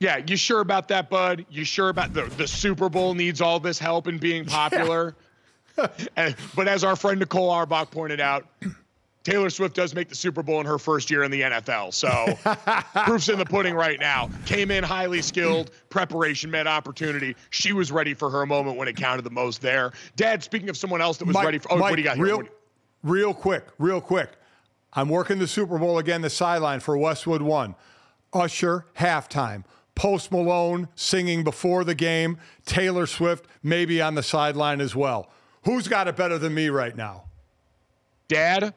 Speaker 1: Yeah, you sure about that, bud? You sure about the, the Super Bowl needs all this help in being popular? Yeah. and, but as our friend Nicole Auerbach pointed out, Taylor Swift does make the Super Bowl in her first year in the NFL. So proof's in the pudding right now. Came in highly skilled, preparation met opportunity. She was ready for her moment when it counted the most there. Dad, speaking of someone else that was
Speaker 5: Mike,
Speaker 1: ready for, oh,
Speaker 5: Mike,
Speaker 1: what do you got here?
Speaker 5: Real, real quick, real quick. I'm working the Super Bowl again, the sideline for Westwood One. Usher, halftime. Post Malone singing before the game. Taylor Swift maybe on the sideline as well. Who's got it better than me right now?
Speaker 1: Dad,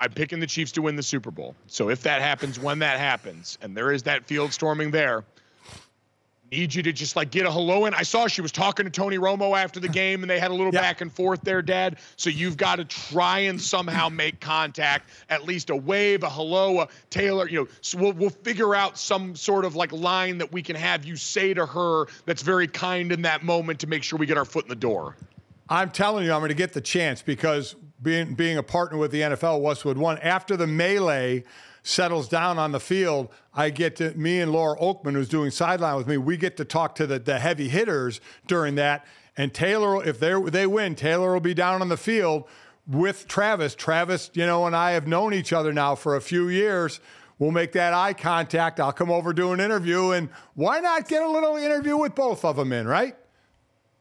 Speaker 1: I'm picking the Chiefs to win the Super Bowl. So if that happens, when that happens, and there is that field storming there, need you to just like get a hello in. I saw she was talking to Tony Romo after the game and they had a little back and forth there, Dad. So you've got to try and somehow make contact, at least a wave, a hello, a Taylor, you know, so we'll, we'll figure out some sort of like line that we can have you say to her that's very kind in that moment to make sure we get our foot in the door.
Speaker 5: I'm telling you, I'm going to get the chance because being being a partner with the NFL Westwood One, after the melee settles down on the field, I get to me and Laura Okmin, who's doing sideline with me, we get to talk to the, the heavy hitters during that. And Taylor, if they they win, Taylor will be down on the field with Travis. Travis, you know, and I have known each other now for a few years. We'll make that eye contact. I'll come over do an interview, and why not get a little interview with both of them in, right?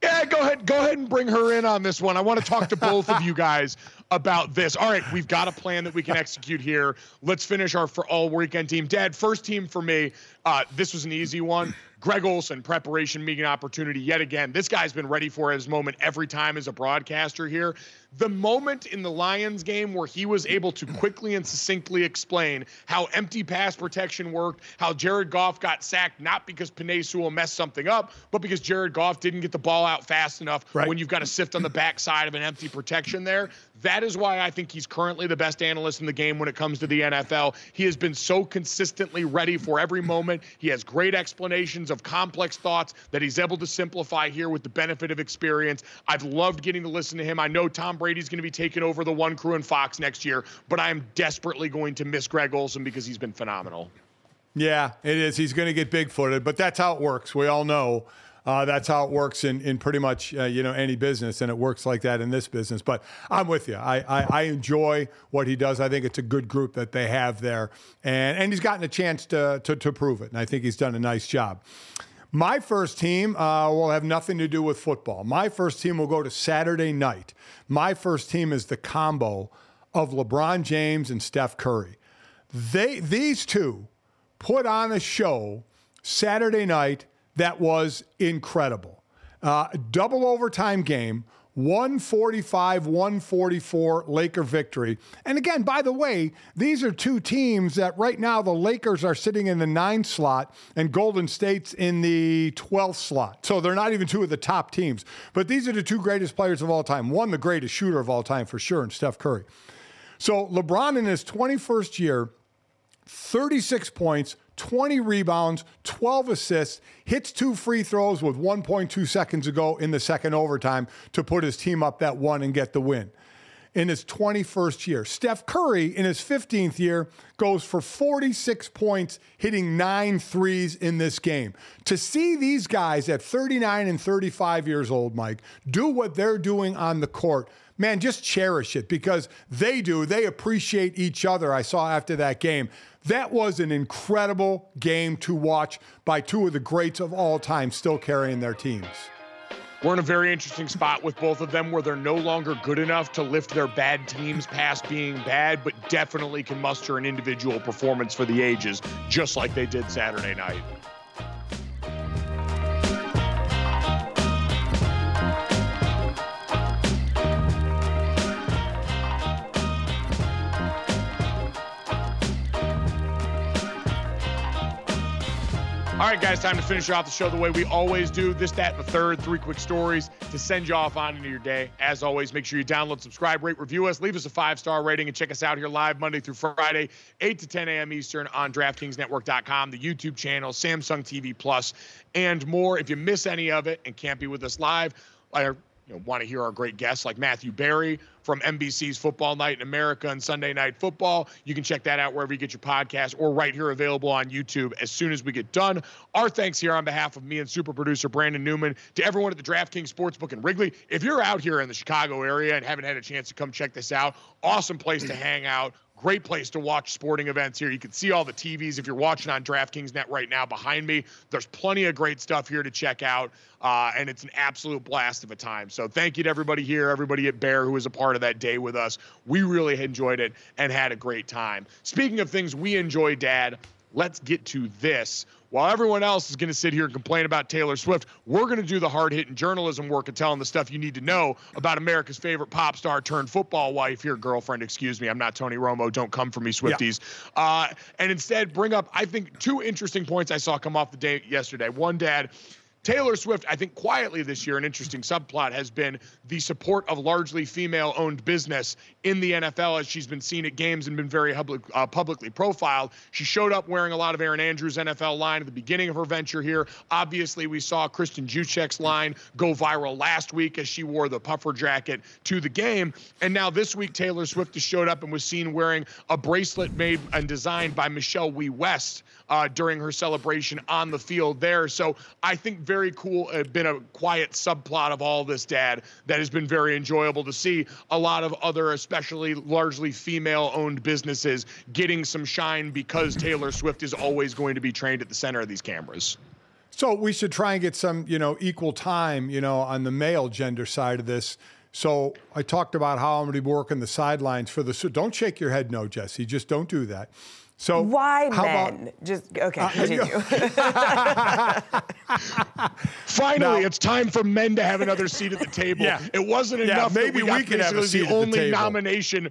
Speaker 1: Yeah, go ahead. Go ahead and bring her in on this one. I want to talk to both of you guys about this. All right, we've got a plan that we can execute here. Let's finish our for all weekend team. Dad, first team for me. Uh, this was an easy one. Greg Olsen, preparation meeting opportunity yet again. This guy's been ready for his moment every time as a broadcaster here. The moment in the Lions game where he was able to quickly and succinctly explain how empty pass protection worked, how Jared Goff got sacked, not because Penei Sewell messed something up, but because Jared Goff didn't get the ball out fast enough right. when you've got to sift on the backside of an empty protection there. That is why I think he's currently the best analyst in the game when it comes to the NFL. He has been so consistently ready for every moment. He has great explanations of complex thoughts that he's able to simplify here with the benefit of experience. I've loved getting to listen to him. I know Tom Brady's going to be taking over the one crew in Fox next year, but I am desperately going to miss Greg Olsen because he's been phenomenal.
Speaker 5: Yeah, it is. He's going to get big footed, but that's how it works. We all know. Uh, that's how it works in, in pretty much uh, you know any business, and it works like that in this business. But I'm with you. I, I, I enjoy what he does. I think it's a good group that they have there, and and he's gotten a chance to to, to prove it, and I think he's done a nice job. My first team uh, will have nothing to do with football. My first team will go to Saturday night. My first team is the combo of LeBron James and Steph Curry. They these two put on a show Saturday night that was incredible. Uh, double overtime game, 145 144 Laker victory. And again, by the way, these are two teams that right now the Lakers are sitting in the nine slot and Golden State's in the 12th slot. So they're not even two of the top teams. But these are the two greatest players of all time. One, the greatest shooter of all time for sure, and Steph Curry. So LeBron in his 21st year, 36 points, 20 rebounds, 12 assists, hits two free throws with 1.2 seconds to go in the second overtime to put his team up that one and get the win. In his 21st year, Steph Curry in his 15th year goes for 46 points, hitting nine threes in this game. To see these guys at 39 and 35 years old, Mike, do what they're doing on the court man, just cherish it because they do. They appreciate each other. I saw after that game. That was an incredible game to watch by two of the greats of all time still carrying their teams.
Speaker 1: We're in a very interesting spot with both of them where they're no longer good enough to lift their bad teams past being bad, but definitely can muster an individual performance for the ages, just like they did Saturday night. All right, guys, time to finish off the show the way we always do. This, that, and the third, three quick stories to send you off on into your day. As always, make sure you download, subscribe, rate, review us, leave us a five star rating, and check us out here live Monday through Friday, 8 to 10 a.m. Eastern on DraftKingsNetwork.com, the YouTube channel, Samsung TV Plus, and more. If you miss any of it and can't be with us live, you know, want to hear our great guests like Matthew Berry from NBC's Football Night in America and Sunday Night Football. You can check that out wherever you get your podcast or right here available on YouTube as soon as we get done. Our thanks here on behalf of me and super producer Brandon Newman to everyone at the DraftKings Sportsbook in Wrigley. If you're out here in the Chicago area and haven't had a chance to come check this out, awesome place to hang out. Great place to watch sporting events here. You can see all the TVs if you're watching on DraftKings Net right now behind me. There's plenty of great stuff here to check out, uh, and it's an absolute blast of a time. So thank you to everybody here, everybody at Bayer who was a part of that day with us. We really enjoyed it and had a great time. Speaking of things we enjoy, Dad, let's get to this. While everyone else is going to sit here and complain about Taylor Swift, we're going to do the hard hitting journalism work and telling the stuff you need to know about America's favorite pop star turned football wife, your girlfriend, excuse me. I'm not Tony Romo. Don't come for me, Swifties. Yeah. Uh, and instead, bring up, I think, two interesting points I saw come off the day yesterday. One, Dad, Taylor Swift, I think quietly this year, an interesting subplot has been the support of largely female owned business in the NFL as she's been seen at games and been very public, uh, publicly profiled. She showed up wearing a lot of Erin Andrews' NFL line at the beginning of her venture here. Obviously, we saw Kristin Juszczyk's line go viral last week as she wore the puffer jacket to the game. And now this week, Taylor Swift has showed up and was seen wearing a bracelet made and designed by Michelle Wie West uh, during her celebration on the field there. So I think very cool. Uh, been a quiet subplot of all this, Dad, that has been very enjoyable to see. A lot of other, especially largely female-owned businesses, getting some shine because Taylor Swift is always going to be trained at the center of these cameras.
Speaker 5: So we should try and get some, you know, equal time, you know, on the male gender side of this. So I talked about how I'm going to be working the sidelines for the. So don't shake your head, no, Jesse. Just don't do that. So
Speaker 3: why
Speaker 5: how
Speaker 3: men?
Speaker 5: About,
Speaker 3: Just okay, uh, continue.
Speaker 1: Finally, it's time for men to have another seat at the table.
Speaker 5: Yeah.
Speaker 1: It wasn't
Speaker 5: Yeah,
Speaker 1: enough.
Speaker 5: maybe
Speaker 1: that we, got
Speaker 5: we could have a
Speaker 1: basically
Speaker 5: seat
Speaker 1: the
Speaker 5: at the
Speaker 1: only
Speaker 5: table.
Speaker 1: nomination.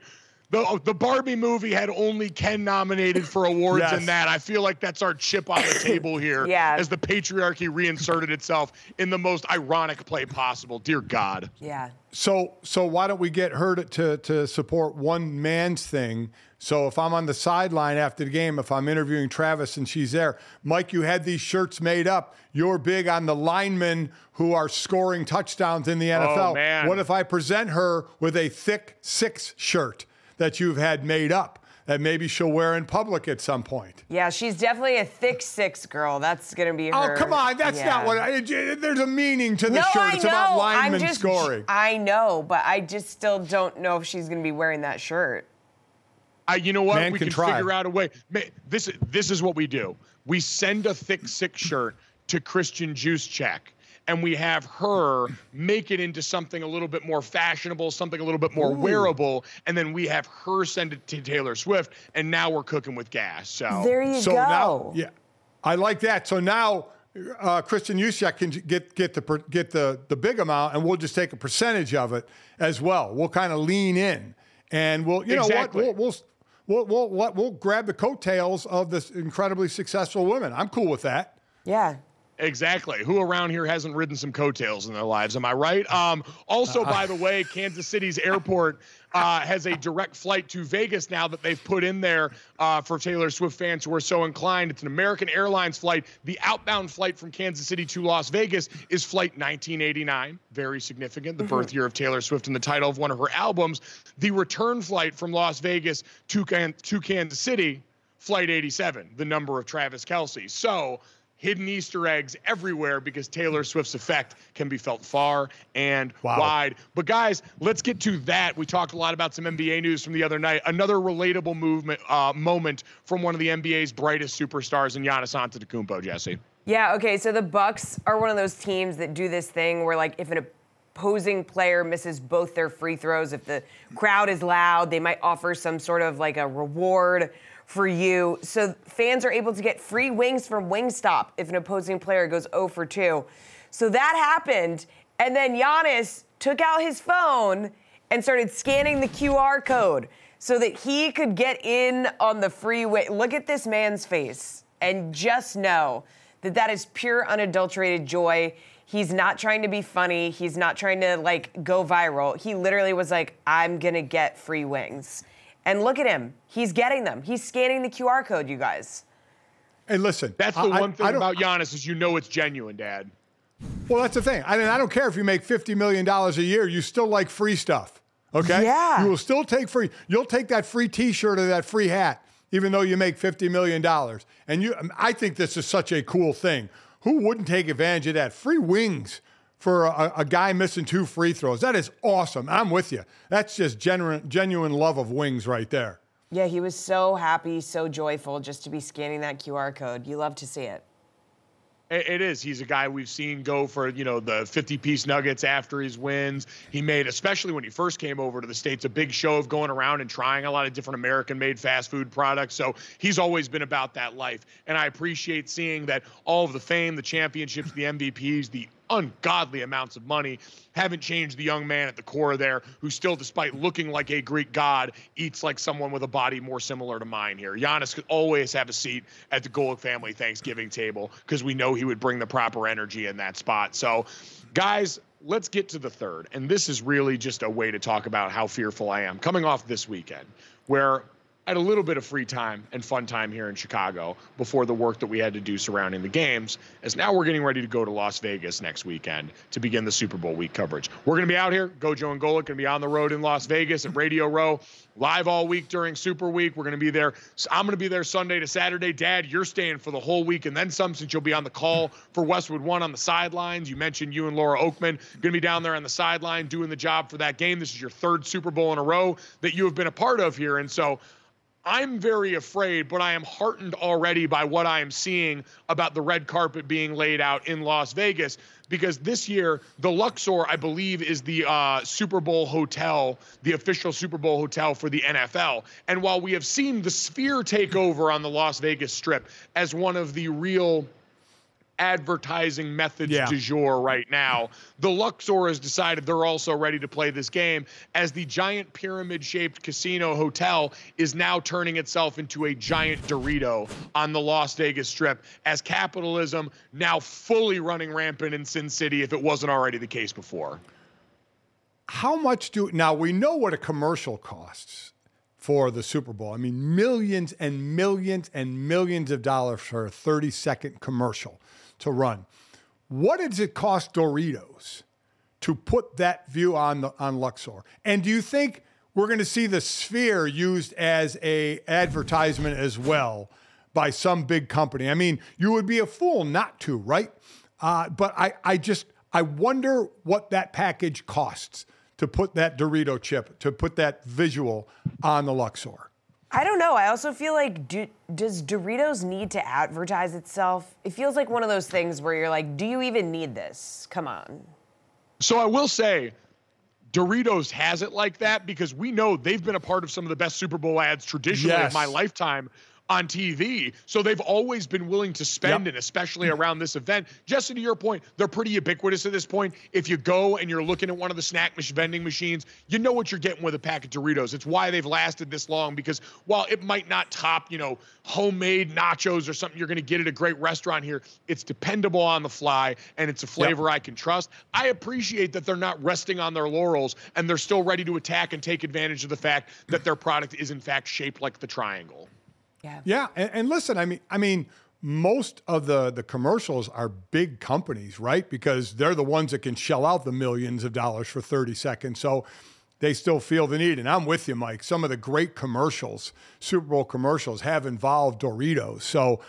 Speaker 1: The, the Barbie movie had only Ken nominated for awards
Speaker 5: Yes.
Speaker 1: and that. I feel like that's our chip on the table here
Speaker 3: Yeah.
Speaker 1: as the patriarchy reinserted itself in the most ironic play possible. Dear God.
Speaker 3: yeah.
Speaker 5: So so why don't we get her to, to to support one man's thing? So if I'm on the sideline after the game, if I'm interviewing Travis and she's there, Mike, you had these shirts made up. You're big on the linemen who are scoring touchdowns in the oh, NFL.
Speaker 1: man.
Speaker 5: What if I present her with a thick six shirt that you've had made up that maybe she'll wear in public at some point?
Speaker 3: Yeah, she's definitely a thick six girl. That's gonna be
Speaker 5: Oh, come on. That's
Speaker 3: yeah.
Speaker 5: not what I, there's a meaning to the
Speaker 3: no,
Speaker 5: shirt.
Speaker 3: I
Speaker 5: It's
Speaker 3: know.
Speaker 5: about
Speaker 3: I'm
Speaker 5: linemen
Speaker 3: just,
Speaker 5: scoring.
Speaker 3: I know, but I just still don't know if she's gonna be wearing that shirt.
Speaker 1: I, you know what?
Speaker 5: Man
Speaker 1: we
Speaker 5: can
Speaker 1: can,
Speaker 5: try.
Speaker 1: figure out a way. Ma- This this is what we do. We send a thick six shirt to Kristin Juszczyk, and we have her make it into something a little bit more fashionable, something a little bit more wearable, and then we have her send it to Taylor Swift, and now we're cooking with gas. So
Speaker 3: There you
Speaker 5: so
Speaker 3: go.
Speaker 5: now, yeah, I like that. So now, uh, Kristin Juszczyk can get get the get the the big amount, and we'll just take a percentage of it as well. We'll kind of lean in, and we'll you
Speaker 1: Exactly.
Speaker 5: know what we'll. we'll We'll, we'll, we'll, grab the coattails of this incredibly successful women. I'm cool with that.
Speaker 3: Yeah.
Speaker 1: Exactly. Who around here hasn't ridden some coattails in their lives? Am I right? Um, also, by the way, Kansas City's airport uh, has a direct flight to Vegas now that they've put in there uh, for Taylor Swift fans who are so inclined. It's an American Airlines flight. The outbound flight from Kansas City to Las Vegas is flight 1989. Very significant. The birth year of Taylor Swift and the title of one of her albums. The return flight from Las Vegas to, Can- to Kansas City, flight 87, the number of Travis Kelce. So hidden Easter eggs everywhere because Taylor Swift's effect can be felt far and
Speaker 5: Wow.
Speaker 1: wide. But guys, let's get to that. We talked a lot about some NBA news from the other night. Another relatable movement uh, moment from one of the NBA's brightest superstars in Giannis Antetokounmpo. Jesse.
Speaker 3: Yeah, okay, so the Bucks are one of those teams that do this thing where like if an opposing player misses both their free throws, if the crowd is loud, they might offer some sort of like a reward for you. So fans are able to get free wings from Wingstop if an opposing player goes 0 for 2. So that happened, and then Giannis took out his phone and started scanning the QR code so that he could get in on the free freeway. Look at this man's face and just know that that is pure unadulterated joy. He's not trying to be funny. He's not trying to like go viral. He literally was like, I'm going to get free wings. And look at him. He's getting them. He's scanning the QR code, you guys.
Speaker 5: Hey, listen.
Speaker 1: That's the
Speaker 5: I- I-
Speaker 1: one thing
Speaker 5: I don't-
Speaker 1: about Giannis is you know it's genuine, Dad.
Speaker 5: Well, that's the thing. I mean, I don't care if you make fifty million dollars a year. You still like free stuff. Okay.
Speaker 3: Yeah.
Speaker 5: You will still take free. You'll take that free T-shirt or that free hat, even though you make fifty million dollars. And you, I think this is such a cool thing. Who wouldn't take advantage of that? Free wings for a, a guy missing two free throws. That is awesome. I'm with you. That's just genuine, genuine love of wings right there.
Speaker 3: Yeah, he was so happy, so joyful just to be scanning that QR code. You love to see it.
Speaker 1: It it is. He's a guy we've seen go for, you know, the 50 piece nuggets after his wins. He made, especially when he first came over to the States, a big show of going around and trying a lot of different American made fast food products. So he's always been about that life. And I appreciate seeing that all of the fame, the championships, the MVPs, the ungodly amounts of money. Haven't changed the young man at the core there who still despite looking like a greek god eats like someone with a body more similar to mine here. Giannis could always have a seat at the Golic family thanksgiving table because we know he would bring the proper energy in that spot. So guys let's get to the third. And this is really just a way to talk about how fearful i am coming off this weekend where Had a little bit of free time and fun time here in Chicago before the work that we had to do surrounding the games, as now we're getting ready to go to Las Vegas next weekend to begin the Super Bowl week coverage. We're going to be out here. Gojo and Golic going to be on the road in Las Vegas at Radio Row, live all week during Super Week. We're going to be there. I'm going to be there Sunday to Saturday. Dad, you're staying for the whole week and then some since you'll be on the call for Westwood One on the sidelines. You mentioned you and Laura Okmin going to be down there on the sideline doing the job for that game. This is your third Super Bowl in a row that you have been a part of here. And so I'm very afraid, but I am heartened already by what I am seeing about the red carpet being laid out in Las Vegas. Because this year, the Luxor, I believe, is the uh, Super Bowl hotel, the official Super Bowl hotel for the NFL. And while we have seen the Sphere take over on the Las Vegas Strip as one of the real advertising methods
Speaker 5: Yeah.
Speaker 1: du jour right now. The Luxor has decided they're also ready to play this game as the giant pyramid shaped casino hotel is now turning itself into a giant Dorito on the Las Vegas Strip as capitalism now fully running rampant in Sin City if it wasn't already the case before.
Speaker 5: How much do now we know what a commercial costs for the Super Bowl? I mean, millions and millions and millions of dollars for a 30 second commercial to run. What does it cost Doritos to put that view on the, on Luxor? And do you think we're going to see the Sphere used as a advertisement as well by some big company? I mean, you would be a fool not to, right? Uh, but I, I just I wonder what that package costs to put that Dorito chip, to put that visual on the Luxor.
Speaker 3: I don't know. I also feel like do, does Doritos need to advertise itself? It feels like one of those things where you're like, do you even need this? Come on.
Speaker 1: So I will say, Doritos has it like that because we know they've been a part of some of the best Super Bowl ads traditionally
Speaker 5: Yes.
Speaker 1: of my lifetime on TV. So they've always been willing to spend,
Speaker 5: Yep.
Speaker 1: and especially around this event. Jesse, to your point, they're pretty ubiquitous at this point. If you go and you're looking at one of the snack vending machines, you know what you're getting with a pack of Doritos. It's why they've lasted this long because while it might not top, you know, homemade nachos or something you're going to get at a great restaurant here, it's dependable on the fly and it's a flavor I can trust. I appreciate that they're not resting on their laurels and they're still ready to attack and take advantage of the fact that their product is in fact shaped like the triangle.
Speaker 3: Yeah.
Speaker 5: Yeah, and, and listen, I mean, I mean, most of the the commercials are big companies, right? Because they're the ones that can shell out the millions of dollars for 30 seconds. So they still feel the need. And I'm with you, Mike. Some of the great commercials, Super Bowl commercials, have involved Doritos. So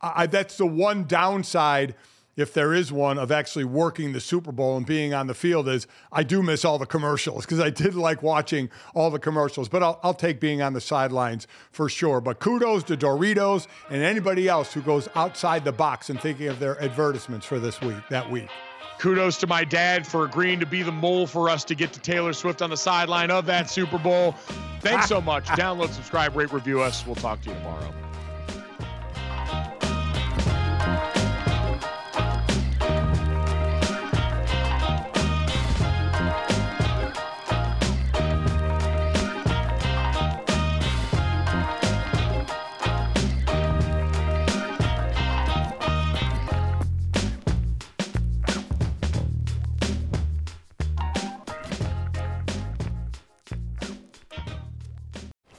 Speaker 5: I, that's the one downside if there is one of actually working the Super Bowl and being on the field is I do miss all the commercials because I did like watching all the commercials. But I'll, I'll take being on the sidelines for sure. But kudos to Doritos and anybody else who goes outside the box and thinking of their advertisements for this week, that week.
Speaker 1: Kudos to my dad for agreeing to be the mole for us to get to Taylor Swift on the sideline of that Super Bowl. Thanks so much. Download, subscribe, rate, review us. We'll talk to you tomorrow.